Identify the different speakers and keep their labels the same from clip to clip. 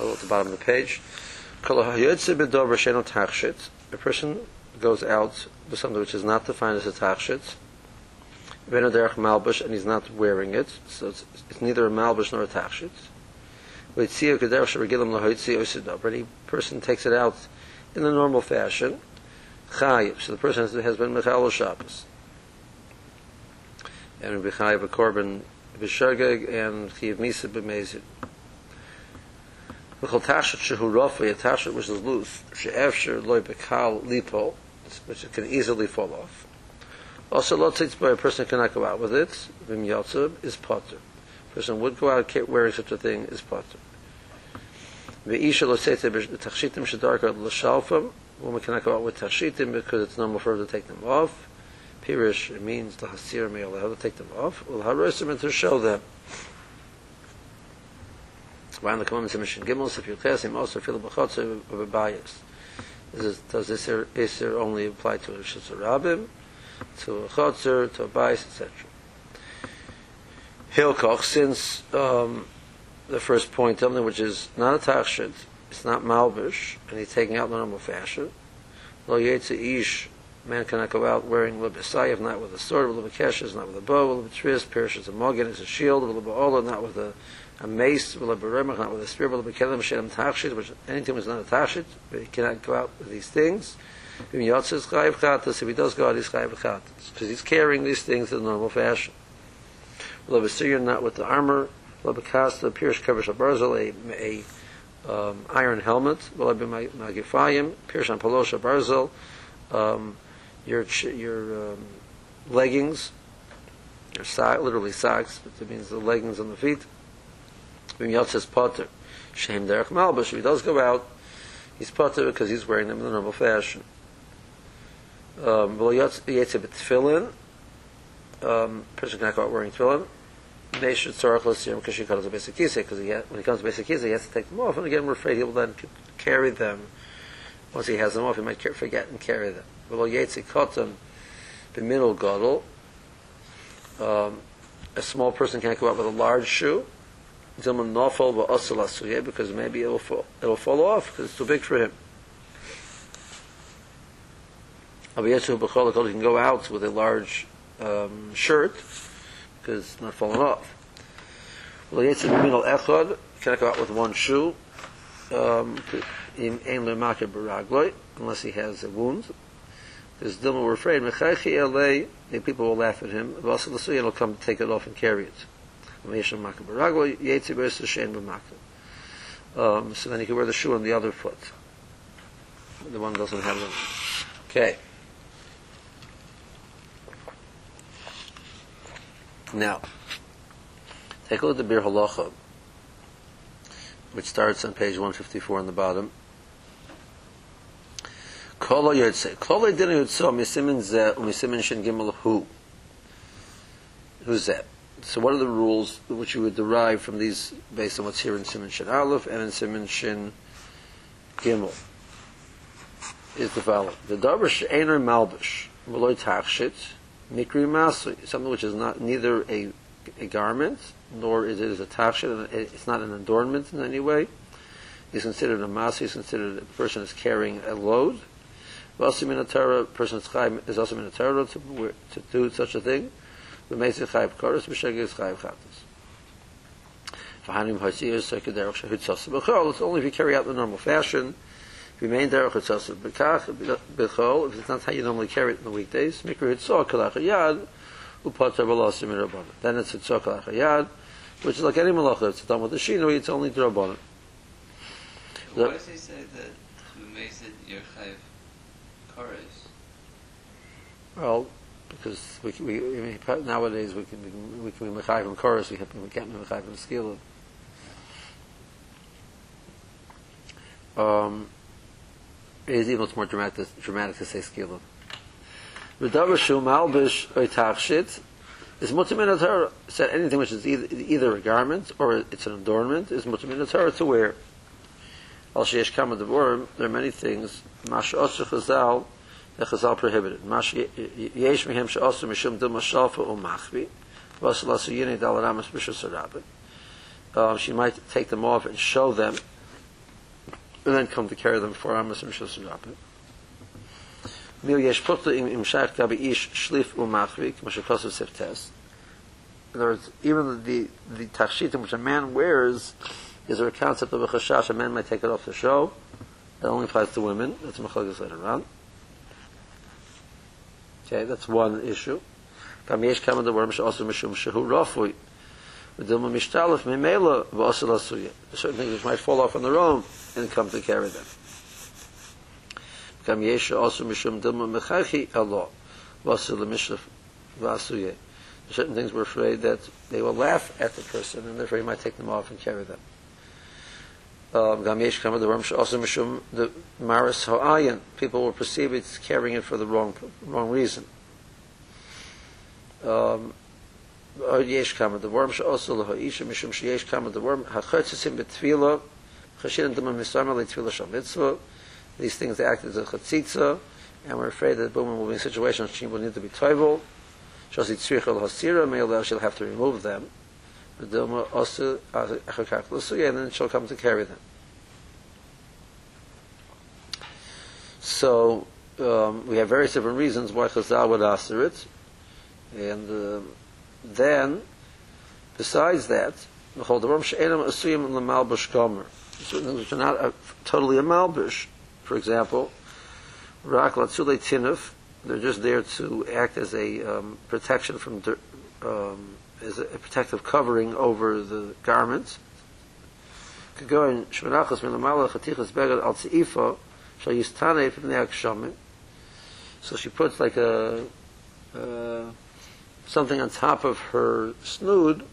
Speaker 1: All at the bottom of the page. A person goes out with something which is not defined as a tachshit. V'eno derech malbush, and he's not wearing it, so it's, it's neither a malbush nor a tachshit. Any person takes it out in the normal fashion. So the person has, has been Michal Shabbos. and we have a korban bishagag and he have misa bemezi we have tashat shehu rafa a tashat which is loose she efshir loy bekal lipo which it can easily fall off. Also lot sits by a person who cannot go out with it vim yatsub is potter. A person would go out kit wearing such a thing is potter. Ve isha lo sete tachshitim shadarka lo shalfam woman cannot go out with tachshitim because it's normal for her to take them off. Pirish it means the hasir may allow to take them off. Well, harosim and to show them. Why the commandments of Mishnah Gimel, if you test him also feel b'chotzer of a bias. Is, does this Isser only apply to a Shitzarabim, to a Chotzer, to a bias, etc.? Hilkoch, since um, the first point, which is not a tachshit, it's not malbish, and he's taking out the normal fashion. Lo yetze ish, man cannot go out wearing lebesayev, not with a sword, lebekeshes, not with a bow, lebetris, perishes a mogen, is a shield, lebeola, not with a, a mace, leberemach, not with a spear, lebekelim, shem tachshit, which anything was not a tachshit, but he cannot go out with these things. If he does go out, he's chayiv chatas, because he's carrying these things in the normal fashion. Lebesir, not with the armor, lebekasta, pirish covers a barzel, a, a um, iron helmet, magifayim, pirshan palosha barzel, um, your your um, leggings, your sock, literally socks, but it means the leggings on the feet. Says potter, shame derech malbush. If he does go out, he's potter because he's wearing them in the normal fashion. Um, um, person cannot go out wearing tefillin. They should tzorach l'siyam because she comes to basic kisa because when he comes to basic kisa he has to take them off. And again we're afraid he will then carry them. Once he has them off he might forget and carry them yetzi kotam b'minul gadol um, a small person can't go out with a large shoe zilman nofal v'osel because maybe it'll fall, it'll fall off because it's too big for him Aviyesu b'chol he can go out with a large um, shirt because it's not falling off. Well, Yitzim Minal Echad, cannot go out with one shoe, um, unless he has a wound. Because Dilma were afraid, the people will laugh at him. Also, the Suyan will come to take it off and carry it. Um, so then he can wear the shoe on the other foot. The one doesn't have them. Okay. Now, take a look at the Biur Halacha, which starts on page 154 on the bottom. Kolo Yotze. Kolo Yodze Yotze Misimin um, Zeh Misimin um, Shin Gimel Hu. Who's that? So what are the rules which you would derive from these based on what's here in Simon Shin Aleph and in Simon Shin Gimel? Is the following. The Darbish Einer Malbish. Veloy Tachshit. Mikri Masui, something which is not neither a, a garment nor is it a tachshit, it's not an adornment in any way. He's considered a masu, he's considered a person is carrying a load. Also in Torah, person is also in a Torah to, to do such a thing. Mesa Chayv Koros, B'Shegeg is Chayv Chatas. Fahanim Hosiyah, Sekederach Shahud Sasa it's only if you carry out the normal fashion, remain derech etzosel bekach bechol if it's not how you normally carry it in the weekdays mikra hitzor kalach yad upatar balasim rabbanon then it's hitzor kalach yad which is like any malacha. It's done with the shinoi it's only rabbanon
Speaker 2: why does he say that it your chorus
Speaker 1: well because we, we, I mean, nowadays we can we can be mechayiv in chorus we, have, we can't be mechayiv in skill um it is even more dramatic, dramatic to say skillah. V'davar shu malbish oitachshit is mutim in Torah. Said anything which is either, either a garment or it's an adornment is mutim in Torah to wear. Al sheyesh kama devorim, there are many things. Mash osur chazal, the chazal prohibited. Mash yesh mishum Dalaramas Bishasarabit. Um, she might take them off and show them, and then come to carry them for Amos and Bishasarabit. Mil yesh pukta im gabi ish shlif. In other words, even the, the tachshitim which a man wears is a concept of a chashash, a man might take it off to show. That only applies to women. That's machlokes later on. Okay, that's one issue. Yesh the worm asuya. Certain things might fall off on their own and come to carry them. Yesh also mechachi v'asuya. Certain things we're afraid that they will laugh at the person and therefore you might take them off and carry them. The the maris ha'ayin. People will perceive it's carrying it for the wrong wrong reason. Um, shal. These things they act as a chatzitza, and we're afraid that the woman will be in situations she will need to be me'el she'll have to remove them. And then she'll come to carry them. So um, we have various different reasons why Chazal would answer it, and um then besides that, the. Certain which are not uh, totally a malbush, for example, rak latzulei tinuf, they're just there to act as a um, protection from um, as a protective covering over the garments. Kagoin shmenachos milamala chatichas begad al tzeifa shall yistane f'nei akshamim. So she puts like a uh, something on top of her snood,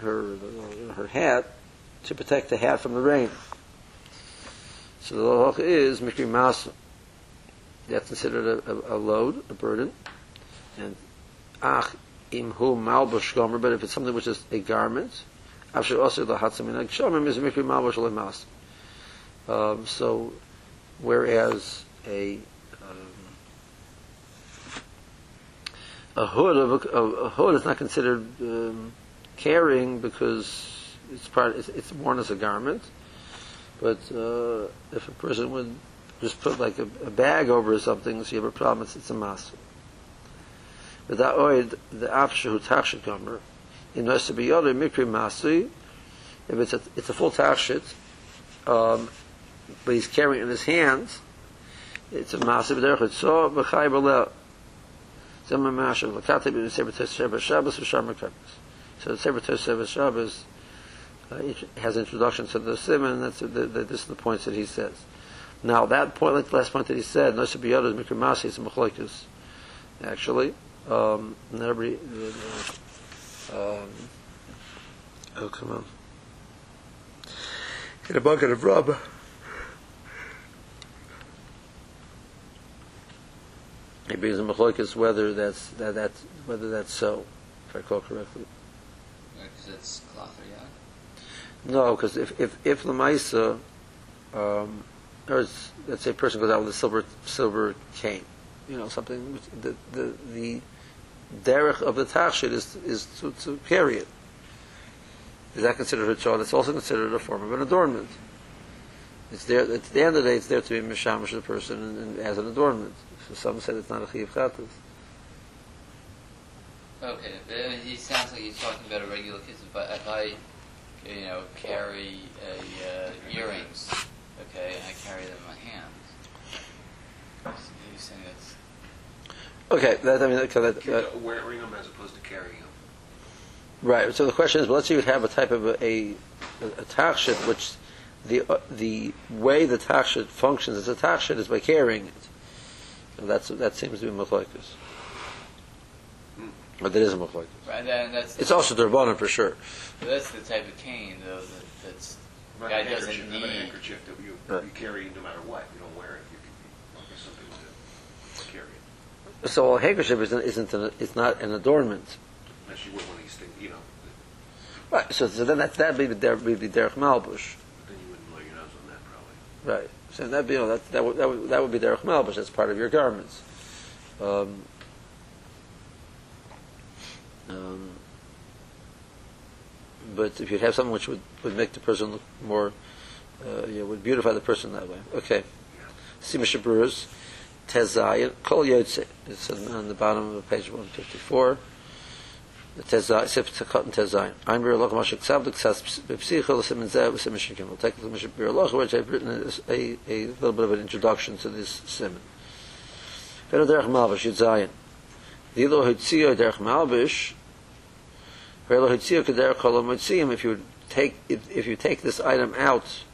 Speaker 1: her her hat, to protect the hat from the rain. So the loch is mikri masa. That's considered a, a, a load, a burden, and ach imhu malbush gomer. But if it's something which is a garment, after also the hatzamin akshamim is mikri malbush lemas. Um, so, whereas a um, a hood of a, a hood is not considered um, carrying because it's part it's, it's worn as a garment. But uh, if a person would just put like a, a bag over something, so you have a problem, it's, it's a master. That oid, the afsha who tachshit gomer, in us to be other mikri masri, if it's a, it's a full tachshit, um, but he's carrying it in his hands, it's a massive derech so b'chai b'leh. Zema mashav l'kate b'in sefer Tosef Shabbos v'shar mekabes. So the sefer Tosef Shabbos uh, has introduction to the simon, that's the, the, this is the points that he says. Now that point, like the last point that he said, no biyod is mikri masi, it's a machlokes, actually. Um, every, uh, um, oh come on. In a bucket of rub, it brings a machlokes whether that's that that's whether that's so, if I recall correctly.
Speaker 2: Because it's cloth or yak.
Speaker 1: No, because if if if the Maisa, um, or it's, let's say a person goes out with a silver silver cane, you know something. which The the the derech of the tachshit is is to, to carry it. Is that considered a chal? It's also considered a form of an adornment. It's there at the end of the day. It's there to be mishamish the person and, and as an adornment. So some said it's not a chiyav chatas.
Speaker 2: Okay, but I mean, he sounds like he's talking about a regular. If I, if I you know, carry a, uh, earrings, okay, and I carry them in my hands, he's saying that's
Speaker 1: Okay, that, I mean, okay, that, uh,
Speaker 3: wearing them as opposed to carrying them.
Speaker 1: Right. So the question is, well, let's say you have a type of a a, a tachshit, which the uh, the way the tachshit functions as a tachshit is by carrying it. And that's that seems to be machlokes. But there is a machlokes.
Speaker 2: right. And that's
Speaker 1: It's also derbanan for sure.
Speaker 2: that's the type of cane though that, that's
Speaker 3: Not
Speaker 2: Guy doesn't
Speaker 3: handkerchief, not a
Speaker 2: need-
Speaker 3: handkerchief that you,
Speaker 1: Right.
Speaker 3: you carry no matter what. You don't wear it. You can you something to carry it.
Speaker 1: So a handkerchief isn't isn't an, it's not an adornment.
Speaker 3: Unless you wear one of these you know,
Speaker 1: Right. So, so then that that would be would be derech malbush.
Speaker 3: then you wouldn't blow your nose on that probably.
Speaker 1: Right. So that be you know, that that would, that would that would be derech malbush. That's part of your garments. Um, um, but if you'd have something which would, would make the person look more, uh, you know, would beautify the person that way. Okay. Sima Shaburus, Tezayin, Kol Yotze. It's on the bottom of page 154. The Tezayin, Sif Tzakot and Tezayin. I'm Bir Loch Mashik Tzavdik Tzaz B'psichol Simen Zeh Simen Shekim. We'll take the Mishik Bir Loch, which I've written a, a, a little bit of an introduction to this Simen. Vero Derech Malvish, Yudzayin. Dilo Hitzio Derech Malvish, Vero Hitzio Kederech Kol HaMotziyim, if you take, if, if you take this item out,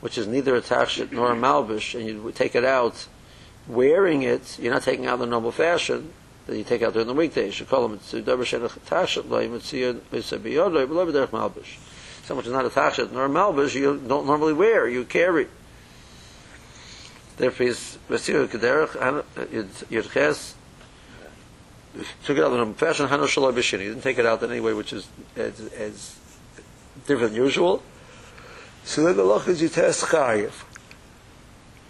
Speaker 1: which is neither a tachshit nor a malbish, and you take it out wearing it, you're not taking out the normal fashion that you take out during the weekday. You call them which is not a tachshit nor a malbish, you don't normally wear, you carry. Therefore, he's v'siyah kederech yudches took it out in a fashion hano shaloi b'shin. He didn't take it out in any way which is as, as different than usual. So then the loch is yites chayiv.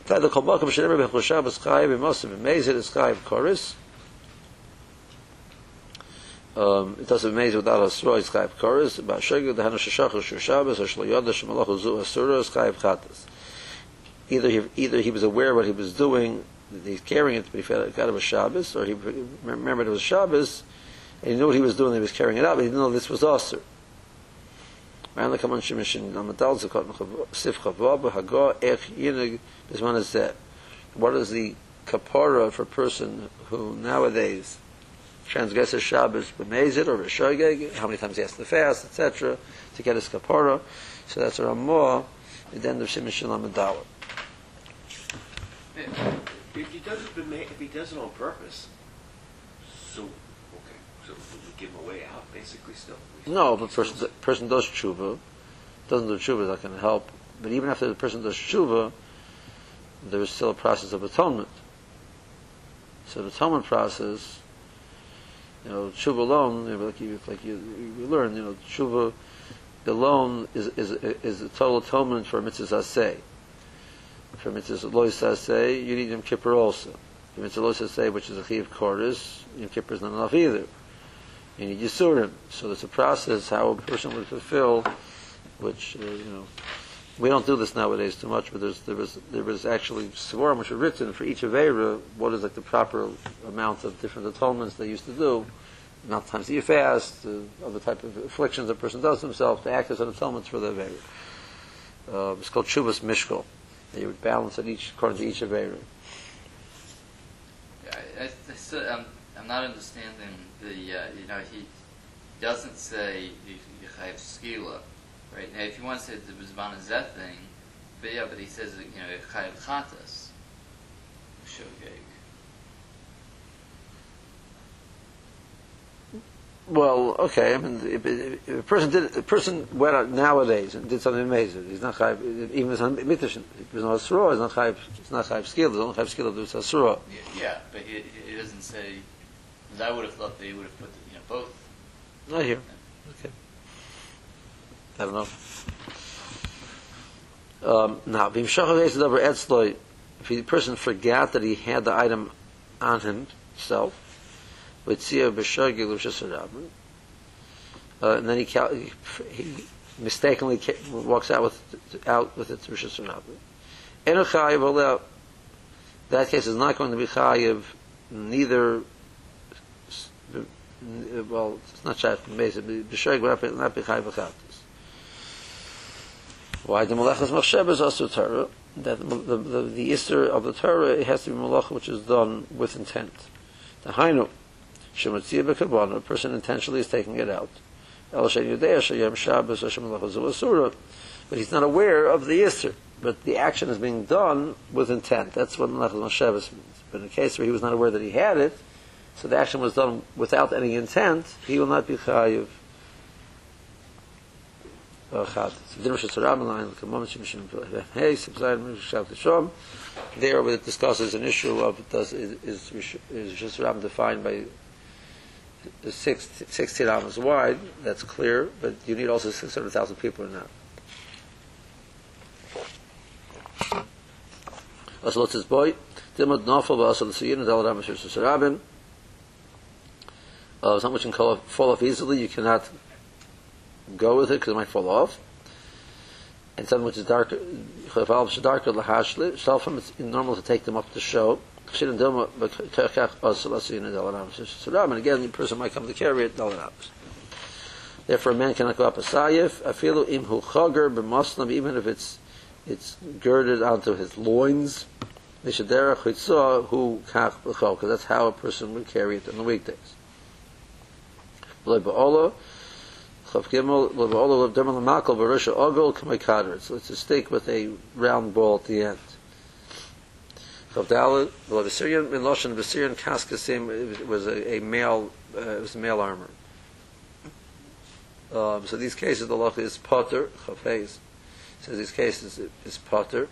Speaker 1: Tad the kolbaka b'shenem b'chol Shabbos chayiv b'mosim b'mezid is chayiv koris. Um, it doesn't maze without a straw, it's chayiv koris. Ba'ashegah the hanu sheshach shur Shabbos or shlo yoda shemalach zu asura is chayiv chatas. Either he, either he was aware of what he was doing, that he's carrying it, but he felt it was Shabbos, or he remembered it was Shabbos, and he knew what he was doing, he was carrying it out, but he didn't know this was Aser. מעניין לכמון שמשין למדל זה קודם סif chava b'hago ech yinig b'zman hazeh. What is the kapara for a person who nowadays transgresses Shabbos b'mezid or b'shogeg, how many times he has to fast, etc., to get his kapara. So that's a Ramah, at the end of Shalom Adawa.
Speaker 3: If he does it, if he does it on purpose, so, so give a way out, basically, still.
Speaker 1: No, but person person does tshuva, doesn't do tshuva, that can help. But even after the person does tshuva, there is still a process of atonement. So the atonement process, you know, tshuva alone, you know, like you like you, you learn, you know, tshuva alone is is is a total atonement for mitzvah aseh. For mitzvah lois aseh, you need yom kippur also. For mitzvah lois aseh, which is a chiv chorus, yom kippur is not enough either you need Yisurim. So there's a process how a person would fulfill, which, uh, you know, we don't do this nowadays too much, but there's, there was, there was actually Svarim which were written for each Avera, what is like the proper amount of different atonements they used to do, amount of times that you fast, uh, other type of afflictions a person does himself to act as an atonement for the Avera. Uh, it's called Shuvas Mishkal. You would balance it each, according to each Avera.
Speaker 2: I, I, I still, I'm, I'm not understanding the, uh, you know, he doesn't say you, have skila, right? Now, if you want to say the Bizman Zet thing, but yeah, but he says, you know, chayav chatas, shogeg.
Speaker 1: Well, okay. I mean, if, if a person did, a person went out nowadays and did something amazing. He's not chayiv, even if it's not. If it's not a surah, it's not chayiv. It's not chayiv skill. There's only chayiv skill if it's a surah.
Speaker 2: Yeah, yeah, but he, he doesn't say, because I would have thought they would have put, the, you know, both.
Speaker 1: Not here. Okay. I don't know. Um, now, v'imshachah ve'es davar etzloi. If the person forgot that he had the item on himself, v'tzia b'shogeg l'shasarabim, uh, and then he, cal- he, he mistakenly walks out with out with it to Rosh Hashanah. Eno chayiv. That case is not going to be chayiv neither well, it's not shaykh from Mesa, will not chayiv achatas. Why the malachas machsheb is also Torah? That the, the, the, the Easter of the Torah it has to be malacha which is done with intent. The hainu shematzia b'kabana, a person intentionally is taking it out. El shen yudei shayem Shabbos or shemalacha zu but he's not aware of the Easter. But the action is being done with intent. That's what malachas machsheb means. But in a case where he was not aware that he had it, so the action was done without any intent, he will not be chayiv. There, where it discusses an issue of does is is, is defined by six, 16 amos wide? That's clear, but you need also six hundred thousand people or not. Boy, Nafal, uh, something which can fall off easily, you cannot go with it because it might fall off. And something which is darker. Shalfim, it's normal to take them up to show. And again, the person might come to carry it. Therefore, a man cannot go up a sayif. Afilu imhu chager b'moslam, even if it's it's girded onto his loins. Because that's how a person would carry it on the weekdays. V'loi ba'olah, chav gimel, v'loi ba'olah, v'loi ba'olah, makal b'risha ogol k'may kadr. So it's a stick with a round ball at the end. Chav dalet, v'loi b'sirian, min loshen b'sirian kaskasim, it was a, a male, uh, was a male armor. Um, so these cases, the law is potter, chafez. So these cases is potter.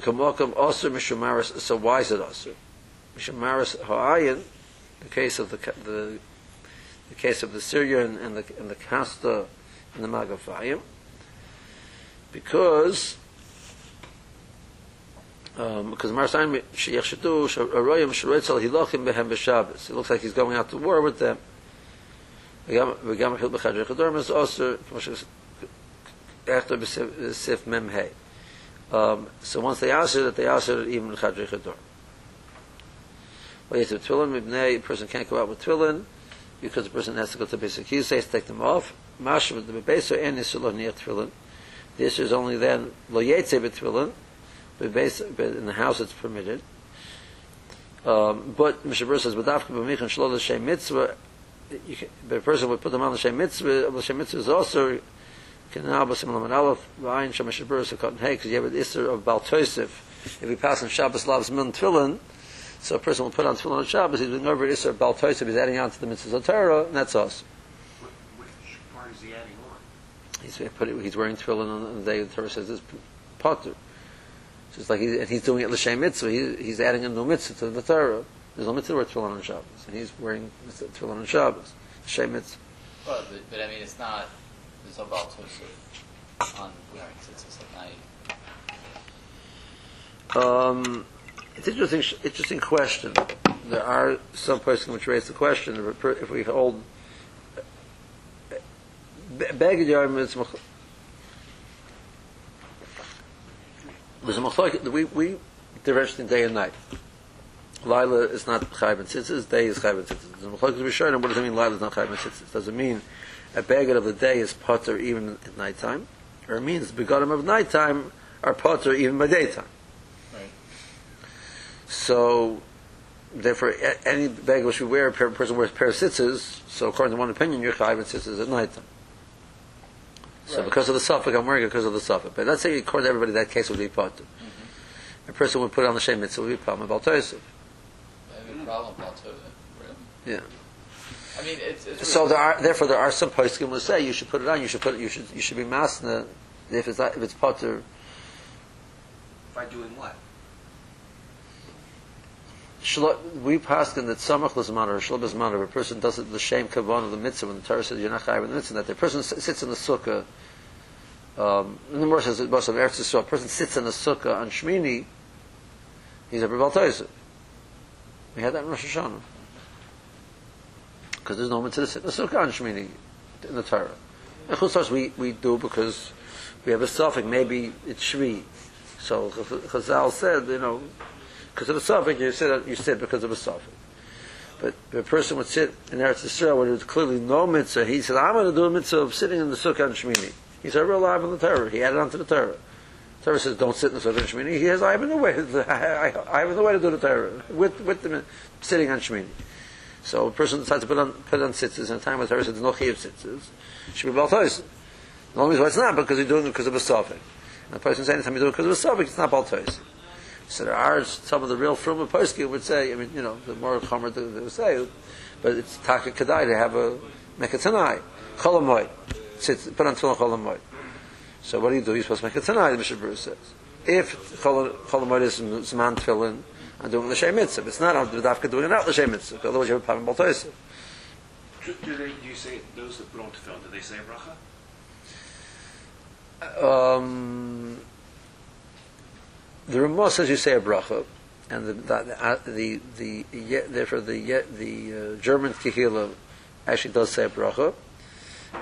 Speaker 1: Kamakam also mishumaris. So why is it also? Mishumaris ha'ayin. The case of the the the case of the Syrian and the and the Casta and the Magafayim. Because um, because Marasayin sheyachshedu aroyim shroitzel hilachim behem b'Shabbos. It looks like he's going out to war with them. וגם אכיל בחדרי חדורם is also כמו after Sif Mem Hey. Um, so once they answer that, they it even in Chadri Chador. Well, yes, with Tvillin, Mibnei, a person can't go out with Tvillin because the person has to go to basic He says take them off. Masha with the Bebeso and Yisulah near Tvillin. The issue is only then, Lo Yetze bet Tvillin, but in the house it's permitted. Um, but Mishabur says, Badavka b'michan shlo l'shem mitzvah, you can, the person would put them on the shem mitzvah, the shem mitzvah is also can now be similar to Aleph, Ryan Shamash Shabbos Cotton Hay, because you have an Isser of Baltosif. If he passes on Shabbos loves Min Tefillin, so a person will put on Tefillin on Shabbos, he's doing over Isser of Baltosif, he's adding on to the Mitzvah of Torah, and that's us.
Speaker 3: Which part is he adding on?
Speaker 1: He's, put it, he's wearing Tefillin on the day the Torah says this Potter. So it's like he's, and he's doing it L'Shem Mitzvah, he, he's adding a new Mitzvah to the Torah. There's no Mitzvah wear Tefillin on Shabbos, and he's wearing Tefillin on Shabbos. L'Shem Mitzvah.
Speaker 2: Well, but, but I mean, it's not. There's no about on wearing tzitzis at night.
Speaker 1: Um, it's interesting. Interesting question. There are some places which raise the question if, we hold uh, uh, Beged Yom is there's a machlok. We we differentiate day and night. Lila is not chayv and tzitzis. Day is chayv and tzitzis. The machlok is Rishonim. What does it mean? Lila is not chayv and tzitzis. Does it mean a beged of the day is potter even at nighttime? or it means begonim of nighttime are potter even by daytime. So, therefore, any bag which you wear, a person wears a pair of sitzes, so according to one opinion, you're chayiv in sitzes at nighttime. So
Speaker 2: Right.
Speaker 1: because of the suffix, I'm wearing it because of the suffix. But let's say according to everybody, that case would be potter.
Speaker 2: Mm-hmm.
Speaker 1: A person would put it on the same mitzvah would be problem about Tosef.
Speaker 2: I have a problem about. Really?
Speaker 1: Yeah.
Speaker 2: I mean, it's, it's
Speaker 1: So
Speaker 2: really-
Speaker 1: there are, therefore, there are some poskim who say you should put it on. You should put it. You should. You should be masna if it's not, if it's potter.
Speaker 3: By doing what?
Speaker 1: We pass in that samach l'zman or shlo b'zman, if a person does it the shame kavan of the mitzvah when the Torah says you're not chayav in the mitzvah, that the person sits in the sukkah. Um, the Morse says of Eretz Yisrael, a person sits in the sukkah on Shmini, he's a Rebal We had that in Rosh Hashanah. Because there's no mitzvah to sit in the sukkah on Shmini in the Torah. And Chusars we, we do because we have a suffix, maybe it's Shvi. So Chazal said, you know, because of a suffix, you sit, you sit because of a suffix. But a person would sit in Eretz Yisrael where there's clearly no mitzvah, he said, I'm going to do a mitzvah of sitting in the sukkah on Shmini. He said, we're alive in the Torah. He added on to the Torah. The Torah says, don't sit in the sukkah on Shmini. He has, I have no way, I, I, I have no way to do the Torah with, with the, sitting on Shmini. So a person decides to put on, put on sitzes in a time when the Torah says no chiyuv sitzes, should be baltois. The only reason why it's not because you're doing it because of a suffix. And the person says, anytime you do it because of a suffix, it's not baltois. So there are some of the real from poskim would say, I mean, you know, the more chomer they would say, but it's taka kadai to have a mekatanai, cholamoy, put on tefillin cholamoy. So what do you do? You're supposed to make a tanai. The Mishabur says, if cholamoy is zman tefillin, I'm doing the shem mitzvah. It's not. I'm doing it out the shem mitzvah. Otherwise, you have a problem baltois.
Speaker 3: Do, do they? Do you say those that put on tefillin? Do they say bracha?
Speaker 1: Um, the Ramah says you say a bracha, and the the uh, the, the, ye- therefore the the uh, German kihila actually does say a bracha,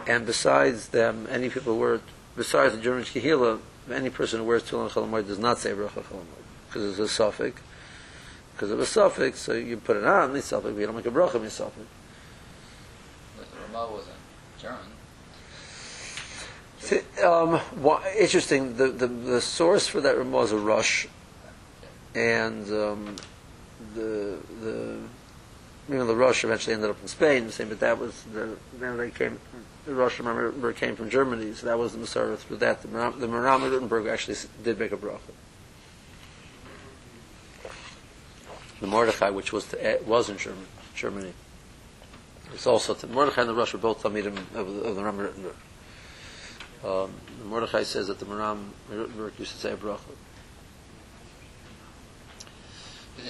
Speaker 1: And besides them, any people wear, besides the German Kehila, any person who wears Tefillin Chol does not say Bracha Chol because it's a suffix. Because of a suffix, so you put it on the suffix, but you don't make a bracha on the suffix.
Speaker 2: Ramah wasn't German.
Speaker 1: Um, interesting. The, the the source for that Ramah is a Rosh, and um, the the you know the Rosh eventually ended up in Spain. Same, but that was the then they came. The Rosh remember came from Germany, so that was the Masorah through that. The Maram, the Rothenburg actually did make a bracha. The Mordechai, which was the, eh, was in German, Germany, it's also the Mordechai and the Rosh were both Talmidim of, the- of the Ram of Rothenburg. Um, Mordechai says that the Maram used to say a bracha.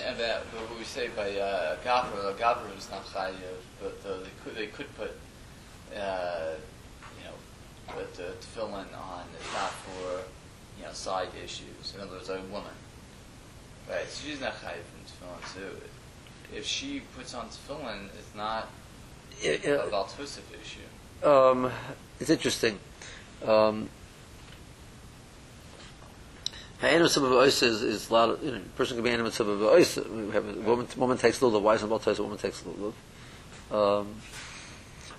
Speaker 2: And that, what we say by uh, Gavra, Gavra is not chayiv, but uh, they could they could put, uh, you know, put the tefillin on. It's not for, you know, side issues. In other words, a woman, right? So she's not chayiv from tefillin. So if she puts on tefillin, it's not
Speaker 1: It-
Speaker 2: a
Speaker 1: it-
Speaker 2: issue.
Speaker 1: um, it's interesting. Um, Animal sabbav is, is a lot of, you know, a person can be have a woman, woman takes lulav, why is it about a woman takes lulav? Um,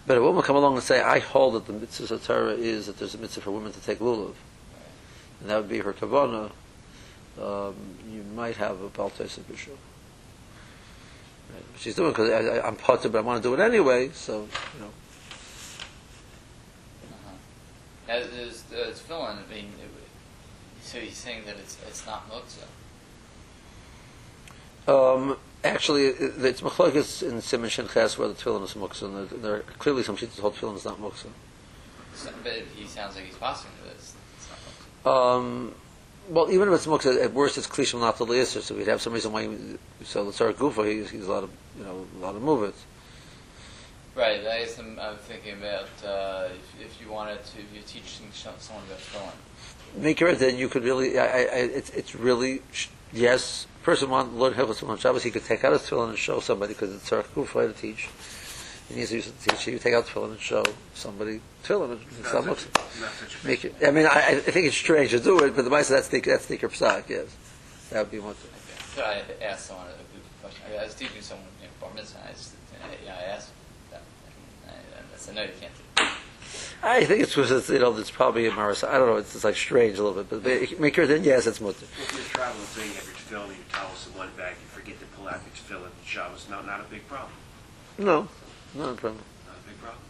Speaker 1: but a woman come along and say, I hold that the mitzvah of Torah is that there's a mitzvah for women to take lulav. And that would be her kavana. Um, you might have a baltaisa issue. Right. She's doing because I'm potter, but I want to do it anyway. So you know,
Speaker 2: As is uh, tefillin, I mean, it, so he's saying that it's it's not muktzah.
Speaker 1: Um, actually, it- it's machlokes in Simon Shin Ches where the tefillin is muksa, and there, there are clearly some sheets that hold tefillin is not muksa.
Speaker 2: So, but he sounds like he's passing to this. It's.
Speaker 1: Um, well, even if it's muksa, at worst it's klishim not to liyasser, so we'd have some reason why. He, so the Tzarek Gufa, he's, he's a lot of you know a lot of movements.
Speaker 2: Right. I guess I'm, I'm thinking about uh, if, if you wanted to, if you're teaching someone about tefillin.
Speaker 1: Make it then you could really. I, I, I, it's it's really sh- yes. Person want to learn Hilchos on Shabbos, he could take out his tefillin and show somebody because it's Tzarek Gufa to teach. He needs to use it to teach. You take out tefillin and show somebody tefillin. It's not
Speaker 3: Not
Speaker 1: muksa.
Speaker 3: such, not such a
Speaker 1: Make it. I mean, I, I think it's strange to do it, but the Maisa that's the that's the psak. Yes, that would be one thing.
Speaker 2: Okay. So I asked someone a good question. I was teaching someone in bar mitzvah, and I, just, I, you know, I asked them. I, and I said, no, you can't do it.
Speaker 1: I think it's because it's, you know it's probably a maris. I don't know. It's, it's like strange a little bit, but but make sure then yes, it's mutter.
Speaker 3: If you're traveling, say you have your tefillin your towels in one bag, you forget to pull out your tefillin and Shabbos, not, not a big problem.
Speaker 1: No, not a problem.
Speaker 3: Not a big problem.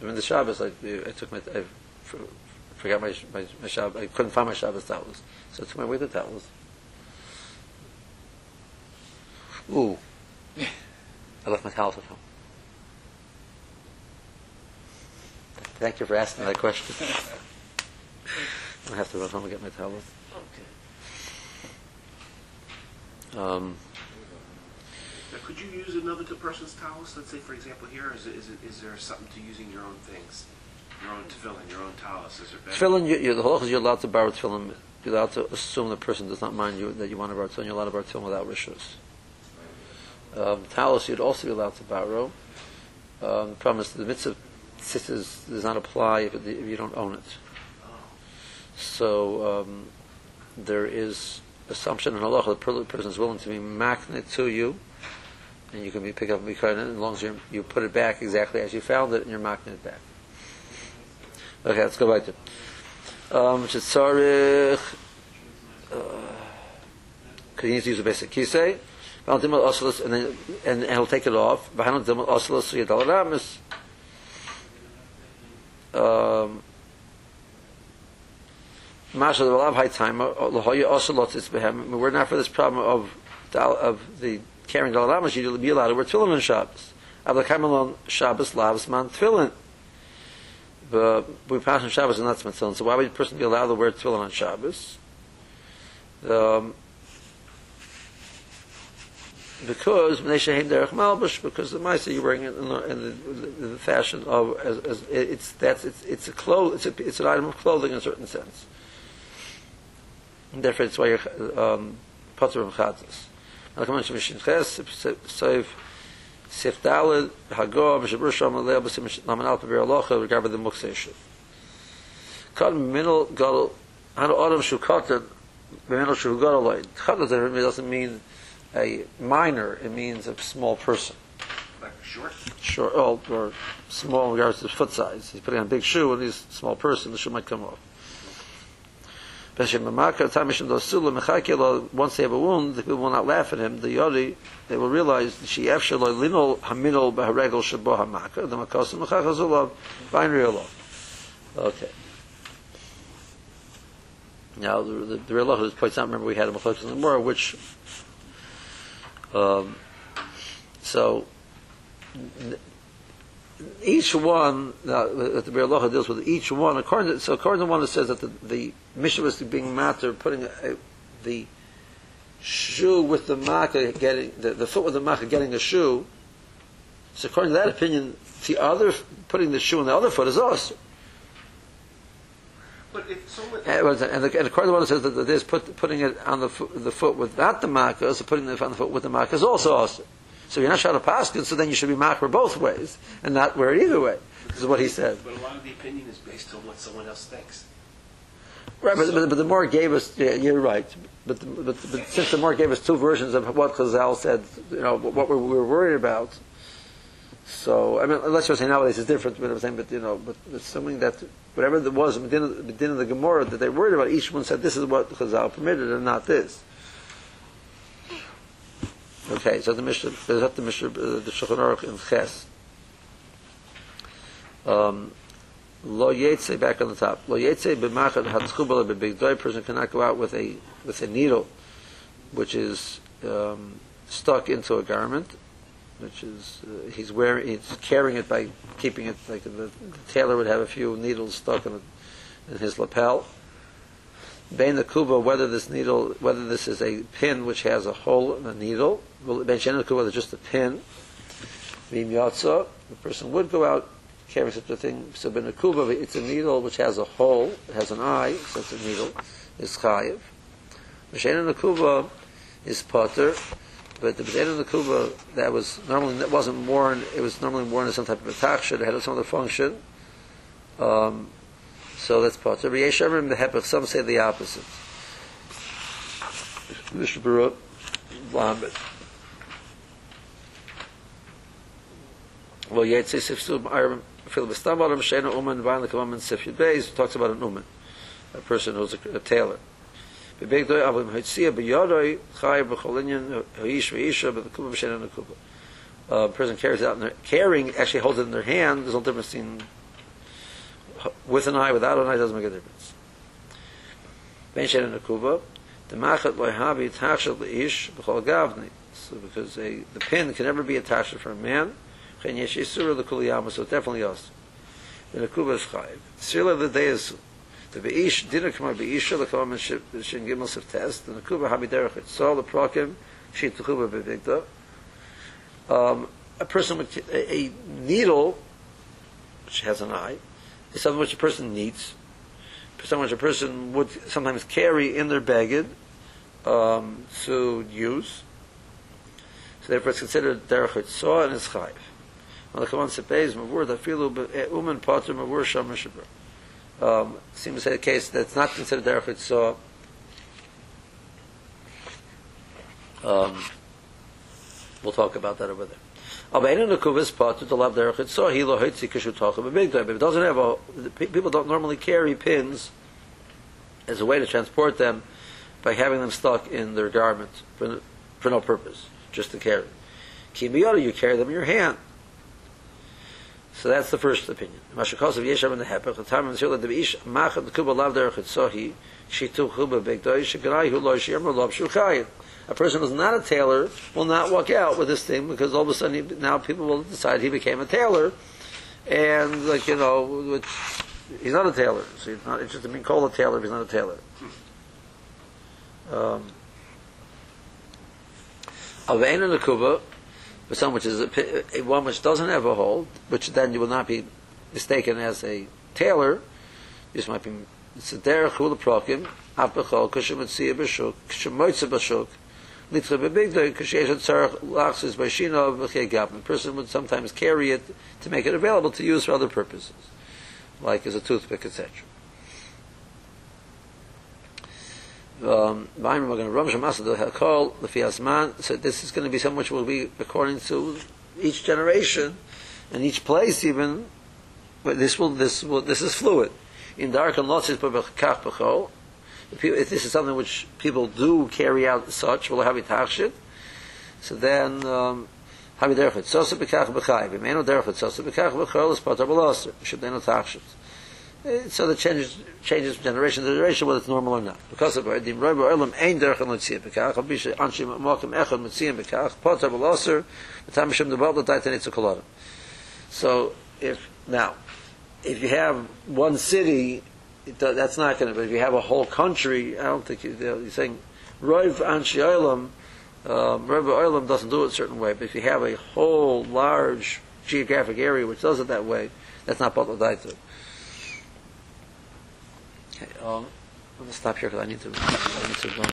Speaker 1: I mean, the Shabbos, I, I took my, I forgot my my, my Shabbos. I couldn't find my Shabbos towels, so I took my winter towels. Ooh, I left my towels at home. Thank you for asking that question. I have to run home and get my towels. Okay. Um,
Speaker 3: Now, could you use another person's towels? Let's say, for example, here, is, is, is there something to using your own things? Your own tefillin, your own towels? Is there better?
Speaker 1: Tefillin, you, you, the halach is you're allowed to borrow tefillin. You're allowed to assume the person does not mind you that you want to borrow tefillin. You're allowed to borrow tefillin without rishus. Um, talis you'd also be allowed to borrow. Um, the problem is the mitzvah sisters does not apply if, if you don't own it. So um, there is assumption in halacha the person is willing to be maknet to you, and you can be pick up and be kind as long as you you put it back exactly as you found it and you're maknet it back. Okay, let's go back to um, shetzarich. Because he needs to use a basic kisei. And then and, and he'll take it off. Um, Masha the Lav High Time, Lahoya also lots is behem. We're not for this problem of of the carrying Dalaramas. You'd be allowed to wear tefillin on Shabbos. Avlakaim alone Shabbos lavs man tefillin. But we pass on Shabbos and not tefillin. So why would a person be allowed to wear tefillin on Shabbos? Um, because when they shehem derech malbush, because the ma'aser you're wearing it in the, in the, the, the fashion of as, as it's that's it's it's a clothes it's a, it's an item of clothing in a certain sense. And therefore, it's why you're um, potter of chatzas. Now, come on, shemishin ches save Sif Daled, Hagor, Mishabur Sham Aleh, Basim Laman Al Pabir Alocha, regarding the Mukseshiv. Kan Minel Gadol, Han Adam Shu Katan, Minel Shu Gadol Loid. Katan doesn't mean a minor, it means a small person.
Speaker 3: Like short?
Speaker 1: Short, oh, or small in regards to foot size. He's putting on a big shoe and he's a small person, the shoe might come off. Once they have a wound, the people will not laugh at him. The yori, they will realize she efshaloi linol haminol b'haregel shabo hamaka. The makosim mechachazulav real Okay. Now the the, the real who points out. Remember, we had a machlokas in the Gemara, which. Um, so each one, now, that the Biur Halacha deals with each one. According to, so according to one, it says that the, the Mishnah was being matter, putting a, the shoe with the makkah getting, the, the foot with the makkah getting a shoe. So according to that opinion, the other, putting the shoe on the other foot is also.
Speaker 3: But if.
Speaker 1: And, and, the, and according to one, it says that there's put, putting it on the, foot, the foot without the makkah, so putting it on the foot with the makkah is also also. So you're not shot a paskin, so then you should be makar both ways and not wear it either way. This is what he said.
Speaker 3: But a lot of the opinion is based on what someone else thinks.
Speaker 1: Right, but, but, but the more gave us, yeah, you're right. But, the, but, but since the more gave us two versions of what Chazal said, you know, what we were worried about. So, I mean, unless you're saying nowadays it's different, but I'm saying, but you know, but assuming that whatever there was within, the Gemara that they worried about, each one said this is what Chazal permitted and not this. Okay, so the Mishnah, there's up the Mishnah, uh, the Shulchan Aruch in Ches. Um, Lo yetze back on the top. Lo yetze b'machad hatchubala b'bigdoi. person cannot go out with a with a needle, which is um, stuck into a garment, which is uh, he's wearing, he's carrying it by keeping it like the, the tailor would have a few needles stuck in, in his lapel. Bein the kuba, whether this needle, whether this is a pin which has a hole in the needle, Ben Shen kuba is just a pin. Vim the person would go out carry such a thing. So ben kuba, it's a needle which has a hole, has an eye, so it's a needle, is chayiv. Ben kuba is potter, but the potato of the kuba that was normally that wasn't worn, it was normally worn as some type of a taksha, it had some other function. Um, so that's part. So the Hepech, some say the opposite. Mishnah Berurah, Lamed. Well, Yetzei Sifsu Aram Phil Bestam Adam Shena Uman Vain Lekavam and Sif Beis talks about an Uman, a person who's a, a tailor. Bebeg Doi Avim Hitzia B'Yodoi Chai B'Cholinyan Ha'ish V'Isha B'Kuba B'Shena Nekuba. A person carries out in their, carrying, actually holds it in their hand, there's no difference between with an eye, without an eye, doesn't make a difference. Ben Shen and Akuva, the Machat Loihabi Tachshat Leish B'chol Gavni. So because a, the pin can never be attached for a man, Chen Yesh Yisura L'Kuliyama, so definitely us. The Akuva is Chayiv. Sirla the day is the Beish didn't come and Shin Gimel Test, the Akuva Habi Derech Itzol, the Bevigda. Um, a person with a, a needle, which has an eye, is something which a person needs, something which a person would sometimes carry in their baggage um, to use. So therefore, it's considered derech itzah and it's the Kavan Sepeis mavur mavur. Um, seems to say a case that's not considered derech itzah. Um, we'll talk about that over there. Aber in the kuvis part to love derech he lo hitzi kishu tachim a big time. It doesn't have a people don't normally carry pins as a way to transport them by having them stuck in their garment for, for no purpose, just to carry. Kimiyota, you carry them in your hand. So that's the first opinion. Mashakos of and the Hepech, the time of the the Ish Machat the Kuba Lav Derech Shitu Kuba Big Doi, Shikarai Hu a person who's not a tailor will not walk out with this thing because all of a sudden he, now people will decide he became a tailor, and like you know, which, he's not a tailor, so he's not interested in being called a tailor if he's not a tailor. Um, Avein and but some which is a, one which doesn't have a hole, which then you will not be mistaken as a tailor. This might be it's a derech hula prokim, af b'chol, kushem etziyah b'shuk, kushem moitze b'shuk, Mitzvah bebigdoi, kashesh tzarech lachsis b'shino v'chegav. A person would sometimes carry it to make it available to use for other purposes, like as a toothpick, etc. Um, going to the Hakol Lefi Asman. So this is going to be something which will be according to each generation and each place even. But this will this will this is fluid. In dark and lots is b'chol. If this is something which people do carry out such, will have it tachshit. So then, um, have it derechit. Sosa b'kach b'chai. V'meinu derechit. Sosa b'kach b'chol is patar b'loser. Should they not tachshit. Eh, So the changes changes from generation to generation whether it's normal or not. Because of the roibo elam ein anshim mokim echad b'loser. V'tam shem. So if now, if you have one city, it, that's not going to. But if you have a whole country, I don't think you, you're saying Roiv Anshi Olam. Um, Roiv Olam doesn't do it a certain way, but if you have a whole large geographic area which does it that way, that's not Batla Daita. Okay, um, I'm going to stop here because I need to. I need to go.